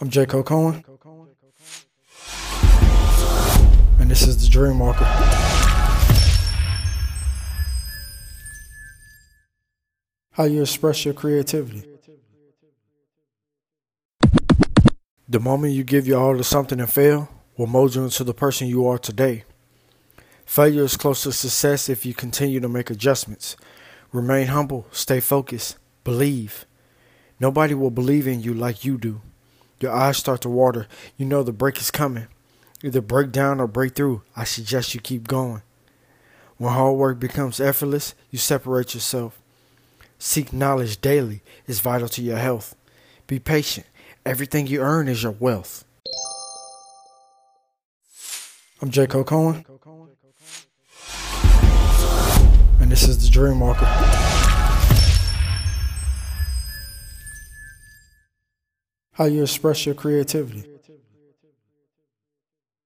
I'm J. Cole Cohen. And this is the Dream Marker. How you express your creativity. The moment you give your all to something and fail will mold you into the person you are today. Failure is close to success if you continue to make adjustments. Remain humble, stay focused, believe. Nobody will believe in you like you do. Your eyes start to water. You know the break is coming. Either break down or break through. I suggest you keep going. When hard work becomes effortless, you separate yourself. Seek knowledge daily is vital to your health. Be patient. Everything you earn is your wealth. I'm J. Cole Cohen. And this is the Dream Marker. How you express your creativity.